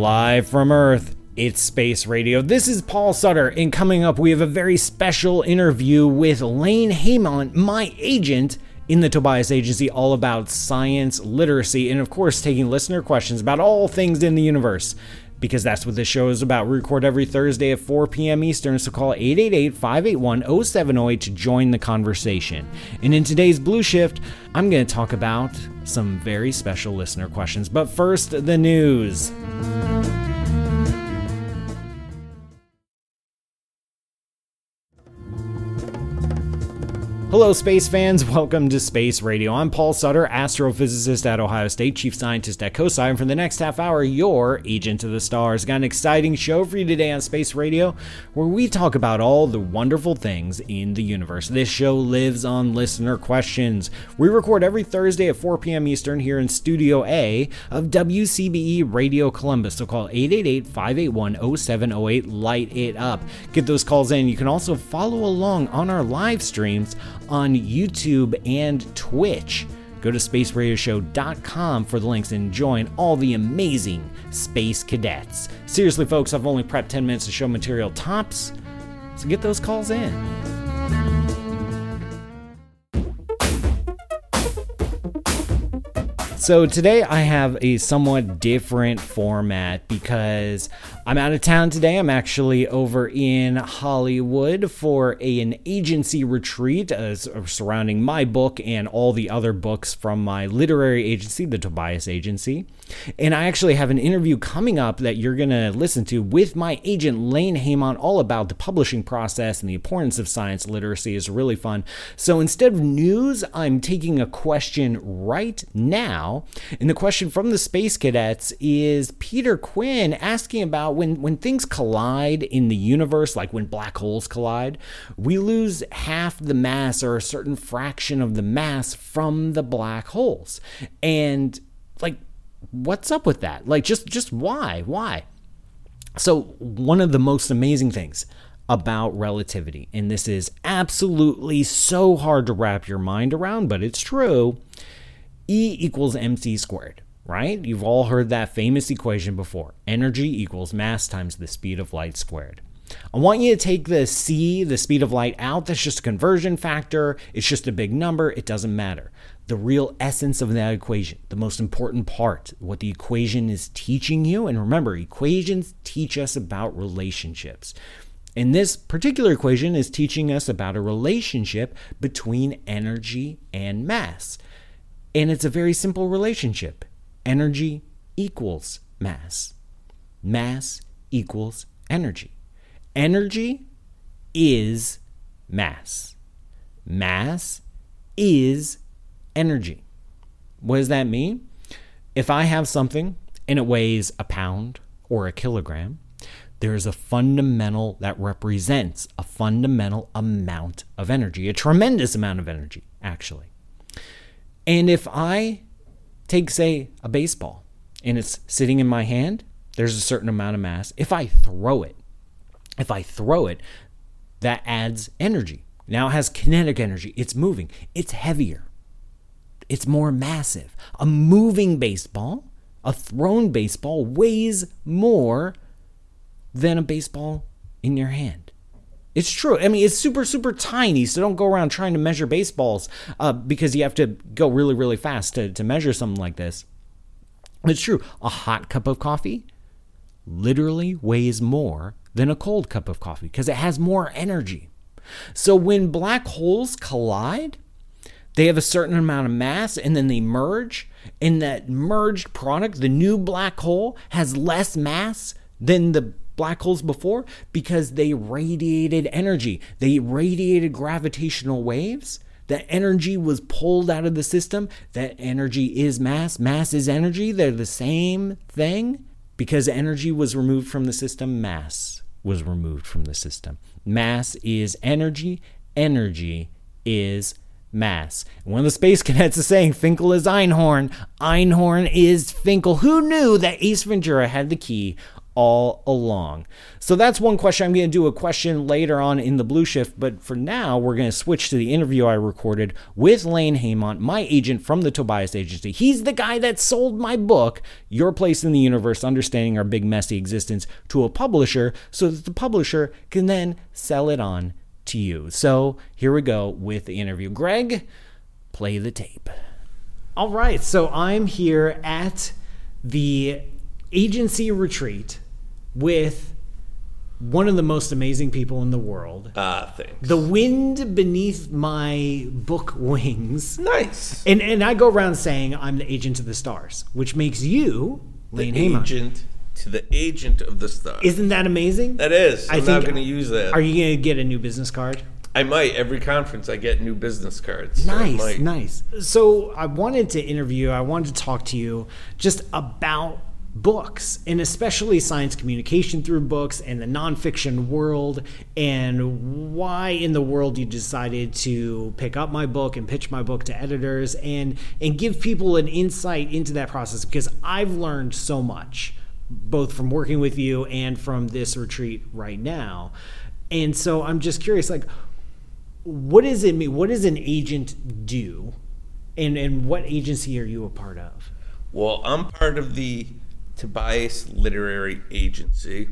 Live from Earth, it's Space Radio. This is Paul Sutter, and coming up, we have a very special interview with Lane Heymont, my agent in the Tobias Agency, all about science literacy, and of course, taking listener questions about all things in the universe because that's what this show is about. We record every Thursday at 4 p.m. Eastern, so call 888 581 0708 to join the conversation. And in today's Blue Shift, I'm going to talk about some very special listener questions. But first, the news. Hello, space fans. Welcome to Space Radio. I'm Paul Sutter, astrophysicist at Ohio State, chief scientist at COSI, and for the next half hour, your agent of the stars. Got an exciting show for you today on Space Radio, where we talk about all the wonderful things in the universe. This show lives on listener questions. We record every Thursday at 4 p.m. Eastern here in Studio A of WCBE Radio Columbus. So call 888 581 0708. Light it up. Get those calls in. You can also follow along on our live streams on YouTube and Twitch. Go to spaceradioshow.com for the links and join all the amazing space cadets. Seriously, folks, I've only prepped 10 minutes of show material tops, so get those calls in. So today I have a somewhat different format because I'm out of town today. I'm actually over in Hollywood for a, an agency retreat uh, surrounding my book and all the other books from my literary agency, the Tobias Agency. And I actually have an interview coming up that you're going to listen to with my agent Lane Heymont all about the publishing process and the importance of science literacy is really fun. So instead of news, I'm taking a question right now. And the question from the Space Cadets is Peter Quinn asking about when, when things collide in the universe, like when black holes collide, we lose half the mass or a certain fraction of the mass from the black holes. And like what's up with that? Like just just why? Why? So one of the most amazing things about relativity, and this is absolutely so hard to wrap your mind around, but it's true. E equals mc squared, right? You've all heard that famous equation before. Energy equals mass times the speed of light squared. I want you to take the c, the speed of light, out. That's just a conversion factor. It's just a big number. It doesn't matter the real essence of that equation, the most important part, what the equation is teaching you. And remember, equations teach us about relationships. And this particular equation is teaching us about a relationship between energy and mass. And it's a very simple relationship energy equals mass, mass equals energy. Energy is mass, mass is energy. What does that mean? If I have something and it weighs a pound or a kilogram, there is a fundamental that represents a fundamental amount of energy, a tremendous amount of energy, actually. And if I take, say, a baseball and it's sitting in my hand, there's a certain amount of mass. If I throw it, if I throw it, that adds energy. Now it has kinetic energy. It's moving. It's heavier it's more massive. A moving baseball, a thrown baseball, weighs more than a baseball in your hand. It's true. I mean, it's super, super tiny. So don't go around trying to measure baseballs uh, because you have to go really, really fast to, to measure something like this. It's true. A hot cup of coffee literally weighs more than a cold cup of coffee because it has more energy. So when black holes collide, they have a certain amount of mass and then they merge. And that merged product, the new black hole, has less mass than the black holes before because they radiated energy. They radiated gravitational waves. That energy was pulled out of the system. That energy is mass. Mass is energy. They're the same thing. Because energy was removed from the system, mass was removed from the system. Mass is energy. Energy is mass. One of the space cadets is saying Finkel is Einhorn. Einhorn is Finkel. Who knew that Ace Ventura had the key all along. So that's one question. I'm going to do a question later on in the Blue Shift, but for now, we're going to switch to the interview I recorded with Lane Heymont, my agent from the Tobias Agency. He's the guy that sold my book, Your Place in the Universe Understanding Our Big Messy Existence, to a publisher so that the publisher can then sell it on to you. So here we go with the interview. Greg, play the tape. All right, so I'm here at the agency retreat with one of the most amazing people in the world. Ah, thanks. The wind beneath my book wings. nice. And and I go around saying I'm the agent of the stars, which makes you The Lane agent to the agent of the star. Isn't that amazing? that is. I I'm not going to use that. Are you going to get a new business card? I might. Every conference, I get new business cards. so Nice, nice. So I wanted to interview, I wanted to talk to you just about books and especially science communication through books and the nonfiction world and why in the world you decided to pick up my book and pitch my book to editors and and give people an insight into that process because I've learned so much both from working with you and from this retreat right now. And so I'm just curious like what does it mean? What does an agent do? And and what agency are you a part of? Well, I'm part of the Tobias Literary Agency.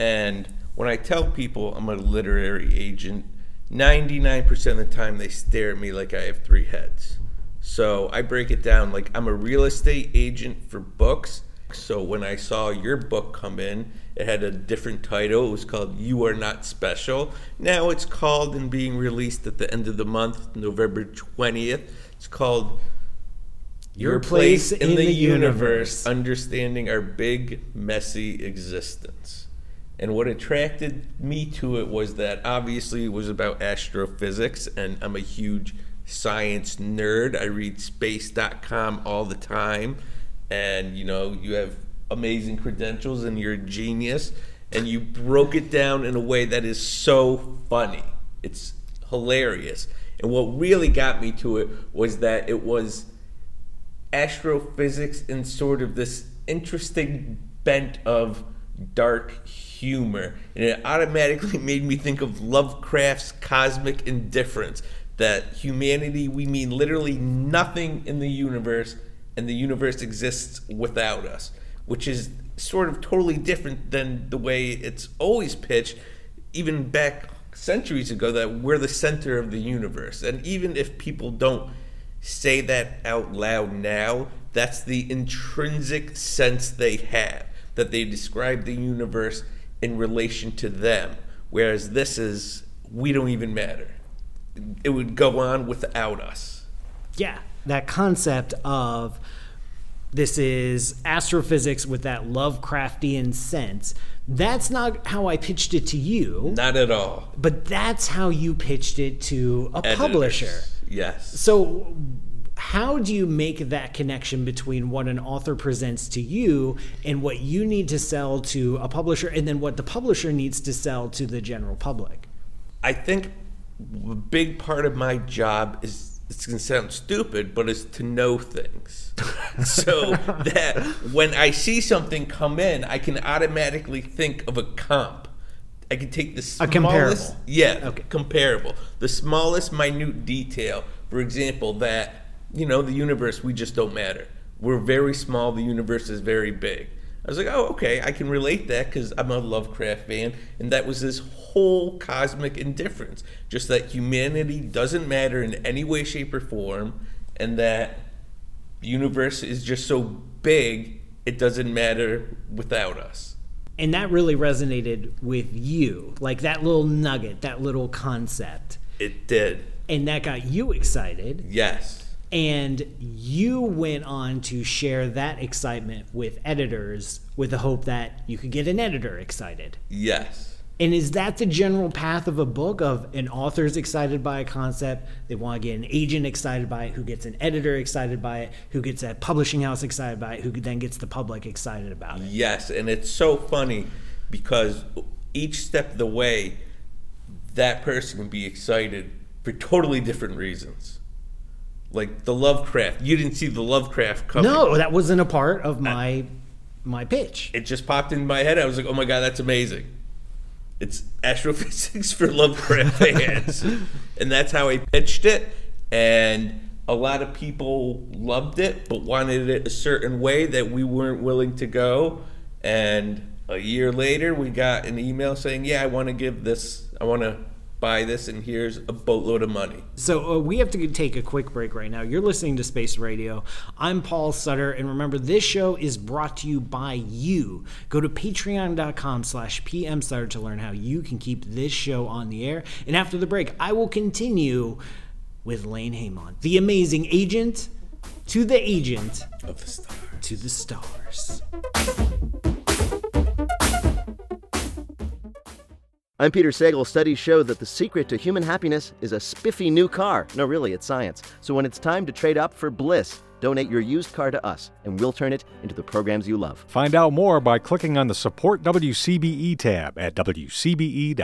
And when I tell people I'm a literary agent, 99% of the time they stare at me like I have three heads. So I break it down like I'm a real estate agent for books. So when I saw your book come in, it had a different title. It was called You Are Not Special. Now it's called and being released at the end of the month, November 20th. It's called Your Place in the Universe. understanding our big, messy existence. And what attracted me to it was that obviously it was about astrophysics, and I'm a huge science nerd. I read space.com all the time, and you know, you have amazing credentials and you're a genius, and you broke it down in a way that is so funny. It's hilarious. And what really got me to it was that it was astrophysics and sort of this interesting bent of dark humor. And it automatically made me think of Lovecraft's cosmic indifference that humanity, we mean literally nothing in the universe, and the universe exists without us, which is sort of totally different than the way it's always pitched, even back centuries ago, that we're the center of the universe. And even if people don't say that out loud now, that's the intrinsic sense they have, that they describe the universe in relation to them. Whereas this is, we don't even matter. It would go on without us. Yeah, that concept of this is astrophysics with that Lovecraftian sense. That's not how I pitched it to you, Not at all. but that's how you pitched it to a Editors. publisher. Yes. So, how do you make that connection between what an author presents to you and what you need to sell to a publisher, and then what the publisher needs to sell to the general public? I think a big part of my job is it's gonna sound stupid, but is to know things. so that when I see something come in, I can automatically think of a comp. I can take the smallest, comparable. yeah, Okay. comparable, the smallest minute detail. For example, that you know the universe, we just don't matter. We're very small. The universe is very big. I was like, oh, okay, I can relate that because I'm a Lovecraft fan, and that was this whole cosmic indifference, just that humanity doesn't matter in any way, shape, or form, and that the universe is just so big it doesn't matter without us. And that really resonated with you, like that little nugget, that little concept. It did, And that got you excited. yes, And you went on to share that excitement with editors with the hope that you could get an editor excited. yes. And is that the general path of a book of an author's excited by a concept, they want to get an agent excited by it, who gets an editor excited by it, who gets a publishing house excited by it, who then gets the public excited about it. Yes, and it's so funny because each step of the way, that person can be excited for totally different reasons. Like the Lovecraft, you didn't see the Lovecraft coming. No, that wasn't a part of my my pitch. It just popped in my head. I was like, oh my god, that's amazing. It's astrophysics for Lovecraft fans, and that's how I pitched it. And a lot of people loved it, but wanted it a certain way that we weren't willing to go. And a year later, we got an email saying, "Yeah, I want to give this. I want to buy this, and here's a boatload of money." So uh, we have to take a quick break right now. You're listening to Space Radio. I'm Paul Sutter, and remember, this show is brought to you by you. Go to patreon.com slash pmsutter to learn how you can keep this show on the air. And after the break, I will continue with Lane Heymont, the amazing agent to the agent Of the stars. to the stars. I'm Peter Sagal. Studies show that the secret to human happiness is a spiffy new car. No, really, it's science. So when it's time to trade up for bliss, donate your used car to us, and we'll turn it into the programs you love. Find out more by clicking on the Support WCBE tab at wcbe.org.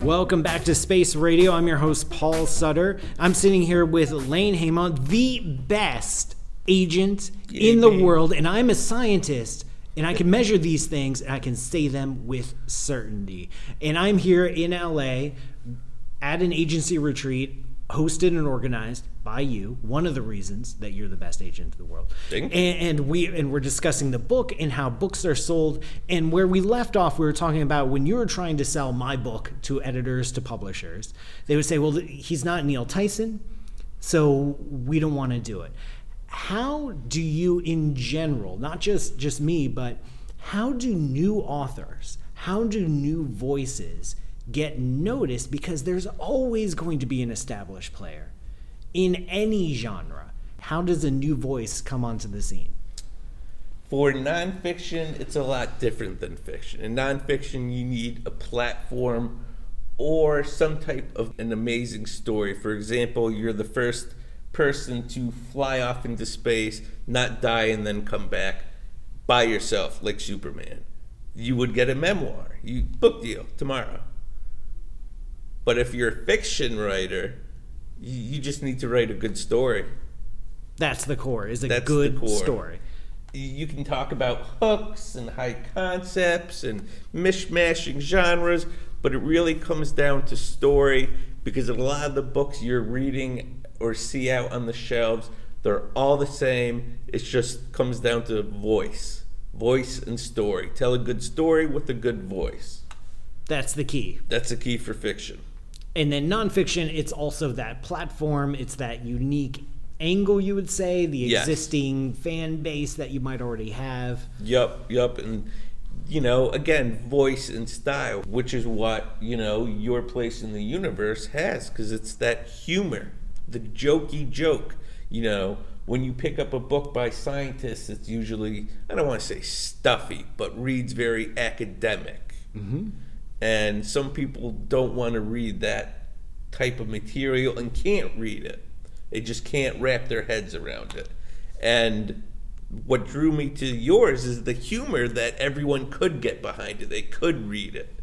Welcome back to Space Radio. I'm your host, Paul Sutter. I'm sitting here with Lane Heymont, the best agent in the baby. world, and I'm a scientist. And I can measure these things and I can say them with certainty. And I'm here in LA at an agency retreat hosted and organized by you. One of the reasons that you're the best agent in the world. And, and we and we're discussing the book and how books are sold. And where we left off, we were talking about when you were trying to sell my book to editors to publishers, they would say, "Well, he's not Neil Tyson, so we don't want to do it." How do you, in general, not just just me, but how do new authors, how do new voices get noticed? Because there's always going to be an established player in any genre. How does a new voice come onto the scene? For nonfiction, it's a lot different than fiction. In nonfiction, you need a platform or some type of an amazing story. For example, you're the first person to fly off into space, not die, and then come back by yourself, like Superman. You would get a memoir. You book deal tomorrow. But if you're a fiction writer, you you just need to write a good story. That's the core. Is a That's good story. you can talk about hooks and high concepts and mishmashing genres, but it really comes down to story because a lot of the books you're reading or see out on the shelves, they're all the same. It just comes down to voice, voice and story. Tell a good story with a good voice. That's the key. That's the key for fiction. And then nonfiction, it's also that platform. It's that unique angle, you would say, the Yes. existing fan base that you might already have. Yup, yup, and you know, again, voice and style, which is what you know your place in the universe has, because it's that humor, the jokey joke. You know, when you pick up a book by scientists, it's usually I don't want to say stuffy, but reads very academic, mm-hmm. and some people don't want to read that type of material and can't read it. They just can't wrap their heads around it. And what drew me to yours is the humor that everyone could get behind it. They could read it.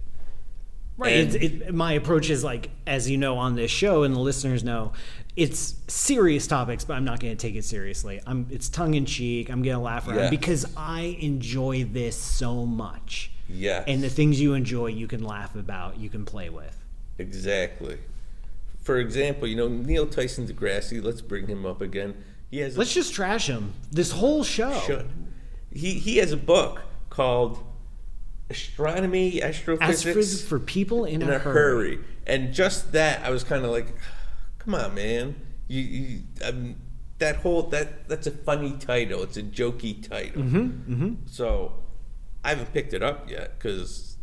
Right. And- it, my approach is like, as you know, on this show, and the listeners know, it's serious topics, but I'm not going to take it seriously. I'm. It's tongue in cheek. I'm going to laugh around Yeah. because I enjoy this so much. Yes. And the things you enjoy, you can laugh about, you can play with. Exactly. For example, you know, Neil Tyson deGrasse, let's bring him up again. He has a Let's just trash him. This whole show. should. He he has a book called Astronomy, Astrophysics Astrophysics for people in, in a hurry. And just that, I was kind of like, come on, man. You, you um, that whole that that's a funny title. It's a jokey title. Mm-hmm, So I haven't picked it up yet because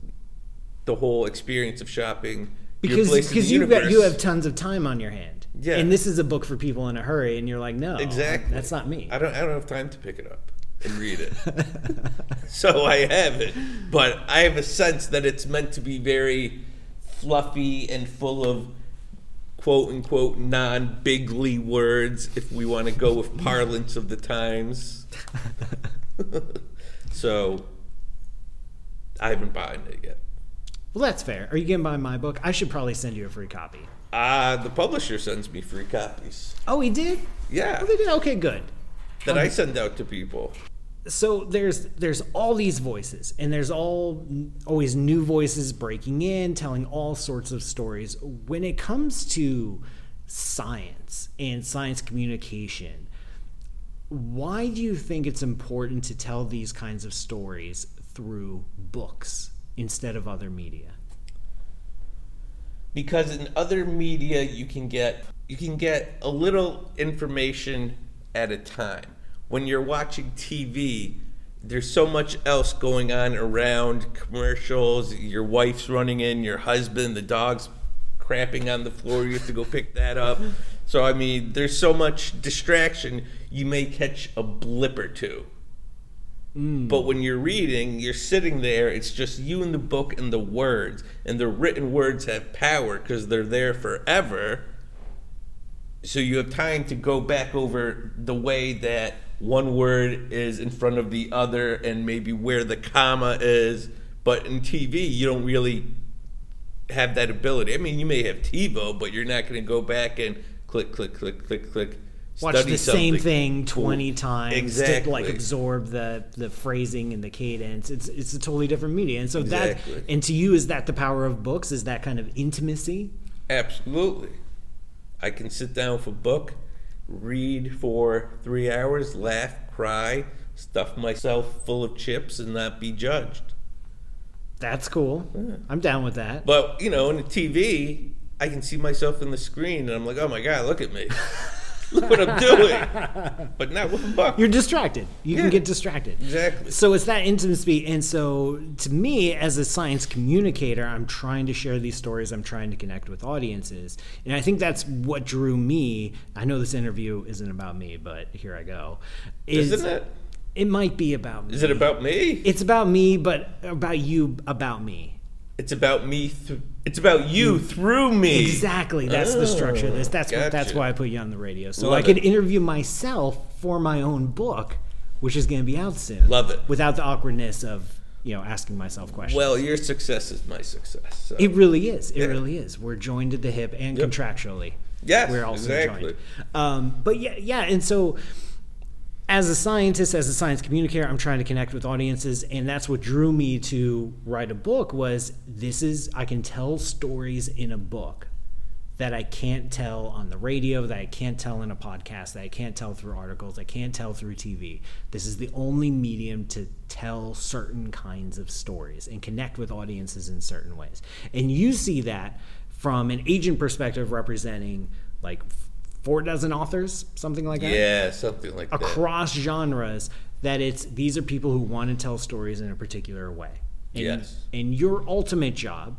the whole experience of shopping because because the you got you have tons of time on your hand. Yeah. And this is a book for people in a hurry, and you're like, no, exactly that's not me. I don't I don't have time to pick it up and read it. so I have it, but I have a sense that it's meant to be very fluffy and full of quote unquote non bigly words if we want to go with parlance of the times. so I haven't bought it yet. Well, that's fair. Are you going to buy my book? I should probably send you a free copy. Uh, the publisher sends me free copies. Oh, he did. Yeah. Oh, they did. Okay, good. that I send out to people. So there's there's all these voices and there's all always new voices breaking in telling all sorts of stories. When it comes to science and science communication why do you think it's important to tell these kinds of stories through books instead of other media? Because in other media you can get you can get a little information at a time when you're watching tv there's so much else going on around commercials. Your wife's running in your husband the dog's crapping on the floor. You have to go pick that up. So i mean there's so much distraction you may catch a blip or two. Mm. But when you're reading, you're sitting there, it's just you and the book and the words. And the written words have power because they're there forever. So you have time to go back over the way that one word is in front of the other and maybe where the comma is. But in TV, you don't really have that ability. I mean, you may have TiVo, but you're not going to go back and click, click, click, click, click. watch study the same thing. 20 times Exactly. to like absorb the the phrasing and the cadence it's it's a totally different media and so Exactly. that and to you is that the power of books is that kind of intimacy Absolutely. I can sit down with a book, read for three hours, laugh, cry, stuff myself full of chips, and not be judged. that's cool i'm down with that But, you know, in the TV, I can see myself in the screen, and I'm like, oh my God, look at me. look what I'm doing. But not with a book. you're distracted you Yeah. can get distracted Exactly. so it's that intimacy and so to me as a science communicator i'm trying to share these stories i'm trying to connect with audiences and i think that's what drew me i know this interview isn't about me but here i go is, Isn't it? it might be about me Is it about me? it's about me but about you about me It's about me. Th- it's about you through me. exactly that's the structure of this that's what, that's why i put you on the radio so Love i could it. interview myself for my own book which is going to be out soon Love it. without the awkwardness of you know asking myself questions Well, your success is my success. So. It really is. It Yeah. really is. We're joined at the hip and Yep. contractually. Yes, we're also exactly. joined. Um, but yeah, yeah, and so as a scientist, as a science communicator, I'm trying to connect with audiences, and that's what drew me to write a book. Was this is I can tell stories in a book that I can't tell on the radio, that I can't tell in a podcast, that I can't tell through articles, I can't tell through TV. This is the only medium to tell certain kinds of stories and connect with audiences in certain ways. And you see that from an agent perspective representing like four dozen authors, something like that Yeah, something like that. across genres that it's these are people who want to tell stories in a particular way. And, Yes. And your ultimate job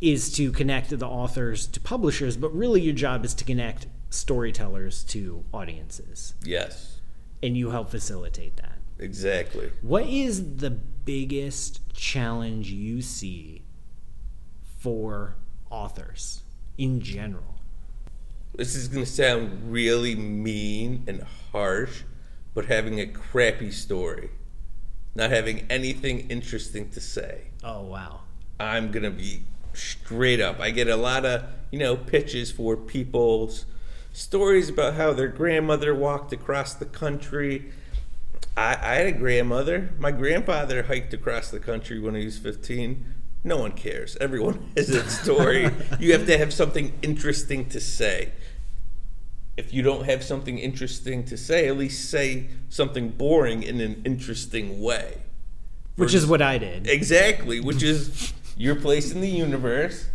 is to connect the authors to publishers, but really your job is to connect storytellers to audiences. Yes, And you help facilitate that. exactly. What is the biggest challenge you see for authors in general? This is going to sound really mean and harsh, but having a crappy story, not having anything interesting to say. Oh, wow. I'm going to be straight up. I get a lot of, you know, pitches for people's stories about how their grandmother walked across the country. I, I had a grandmother. My grandfather hiked across the country when he was 15. No one cares. Everyone has a story. you have to have something interesting to say. If you don't have something interesting to say, at least say something boring in an interesting way. Which is what I did. Exactly, which is your place in the universe.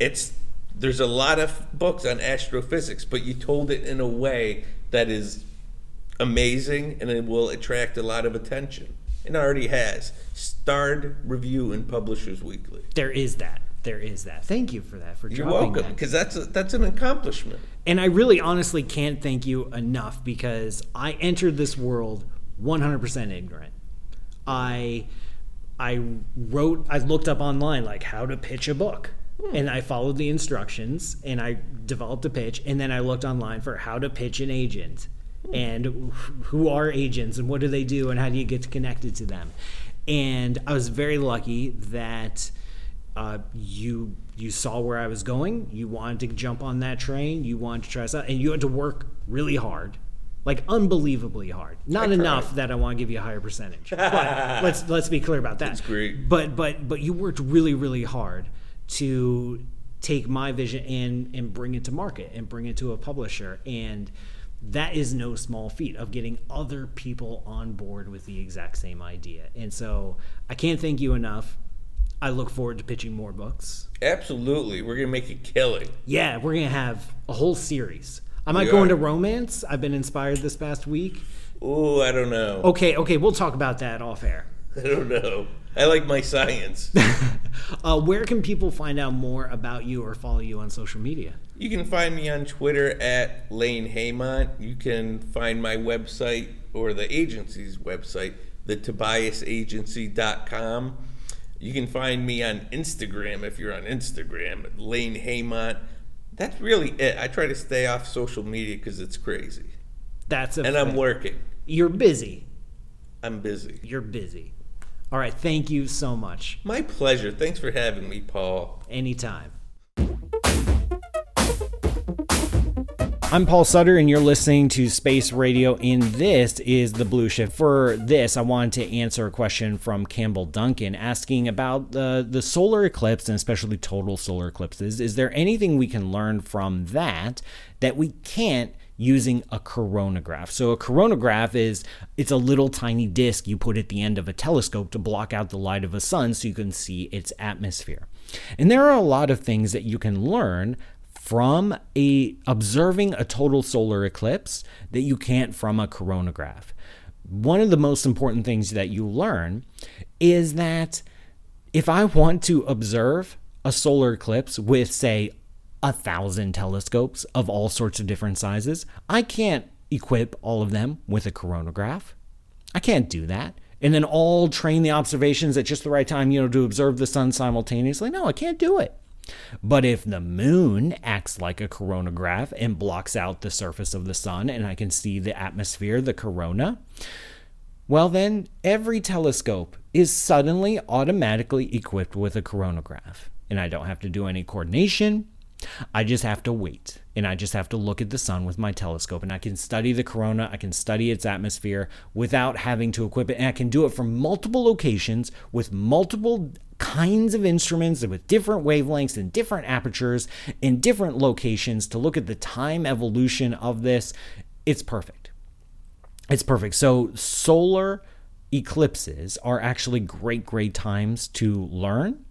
It's there's a lot of books on astrophysics, but you told it in a way that is amazing and it will attract a lot of attention. It already has. Starred Review in Publishers Weekly. There is that. There is that. Thank you for that. For You're welcome, that. because that's a, that's an accomplishment. And I really honestly can't thank you enough because I entered this world 100% ignorant. I I wrote I looked up online like how to pitch a book. Hmm. And I followed the instructions and I developed a pitch and then I looked online for how to pitch an agent hmm. and who are agents and what do they do and how do you get connected to them. And I was very lucky that uh, you you saw where I was going. You wanted to jump on that train. You wanted to try out, and you had to work really hard like unbelievably hard. Not I enough tried. that I want to give you a higher percentage. But let's let's be clear about that. That's great. But but but you worked really really hard to take my vision and and bring it to market and bring it to a publisher and that is no small feat of getting other people on board with the exact same idea. And so I can't thank you enough. I look forward to pitching more books. Absolutely. We're going to make a killing. Yeah, we're gonna have a whole series. I might We go are. into romance. I've been inspired this past week. Ooh, I don't know. Okay, okay, we'll talk about that off air. I don't know. I like my science. Uh, where can people find out more about you or follow you on social media? You can find me on Twitter at Lane Heymont. You can find my website or the agency's website, thetobiasagency.com. You can find me on Instagram if you're on Instagram, at Lane Heymont. That's really it. I try to stay off social media because it's crazy. That's a And I'm working. You're busy. I'm busy. You're busy. All right, thank you so much. My pleasure. Thanks for having me, Paul. Anytime. I'm Paul Sutter, and you're listening to Space Radio, and this is the Blue Shift. For this, I wanted to answer a question from Campbell Duncan asking about the, the solar eclipse and especially total solar eclipses. Is there anything we can learn from that that we can't using a coronagraph. So a coronagraph is it's a little tiny disc you put at the end of a telescope to block out the light of a sun so you can see its atmosphere. And there are a lot of things that you can learn from a observing a total solar eclipse that you can't from a coronagraph. One of the most important things that you learn is that if I want to observe a solar eclipse with, say, a thousand telescopes of all sorts of different sizes, I can't equip all of them with a coronagraph. I can't do that. And then all train the observations at just the right time, you know, to observe the sun simultaneously. No, I can't do it. But if the moon acts like a coronagraph and blocks out the surface of the sun and I can see the atmosphere, the corona, well, then every telescope is suddenly automatically equipped with a coronagraph. And I don't have to do any coordination. I just have to wait. And I just have to look at the sun with my telescope. And I can study the corona, I can study its atmosphere without having to equip it. And I can do it from multiple locations with multiple kinds of instruments and with different wavelengths and different apertures in different locations to look at the time evolution of this. It's perfect. It's perfect. So solar eclipses are actually great, great times to learn.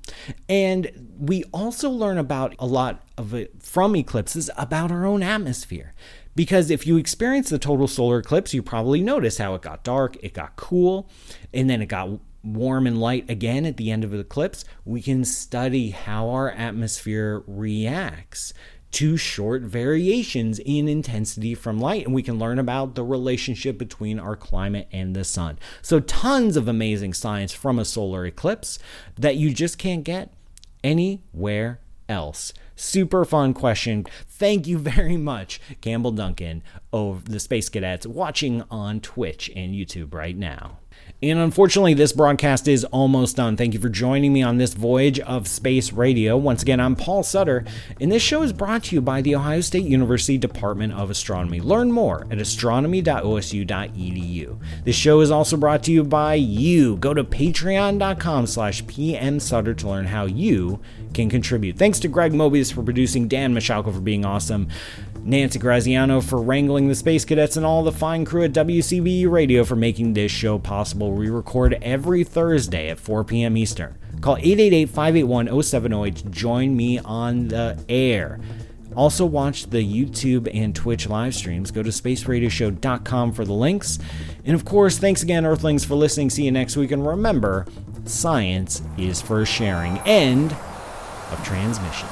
And we also learn about a lot of it from eclipses about our own atmosphere. Because if you experience the total solar eclipse, you probably notice how it got dark, it got cool, and then it got warm and light again at the end of the eclipse. We can study how our atmosphere reacts to short variations in intensity from light, and we can learn about the relationship between our climate and the sun. So, tons of amazing science from a solar eclipse that you just can't get anywhere else. Super fun question. Thank you very much, Campbell Duncan of the Space Cadets, watching on Twitch and YouTube right now. And unfortunately, this broadcast is almost done. Thank you for joining me on this voyage of space radio. Once again, I'm Paul Sutter, and this show is brought to you by the Ohio State University Department of Astronomy. Learn more at astronomy.osu.edu. This show is also brought to you by you. Go to patreon.com slash pmsutter to learn how you can contribute. Thanks to Greg Mobius for producing, Dan Michalko for being awesome, Nancy Graziano for wrangling the Space Cadets, and all the fine crew at WCBE Radio for making this show possible. We record every Thursday at 4 p.m. Eastern. Call 888 581 0708 to join me on the air. Also, watch the YouTube and Twitch live streams. Go to spaceradioshow.com for the links. And of course, thanks again, Earthlings, for listening. See you next week. And remember, science is for sharing. End of transmission.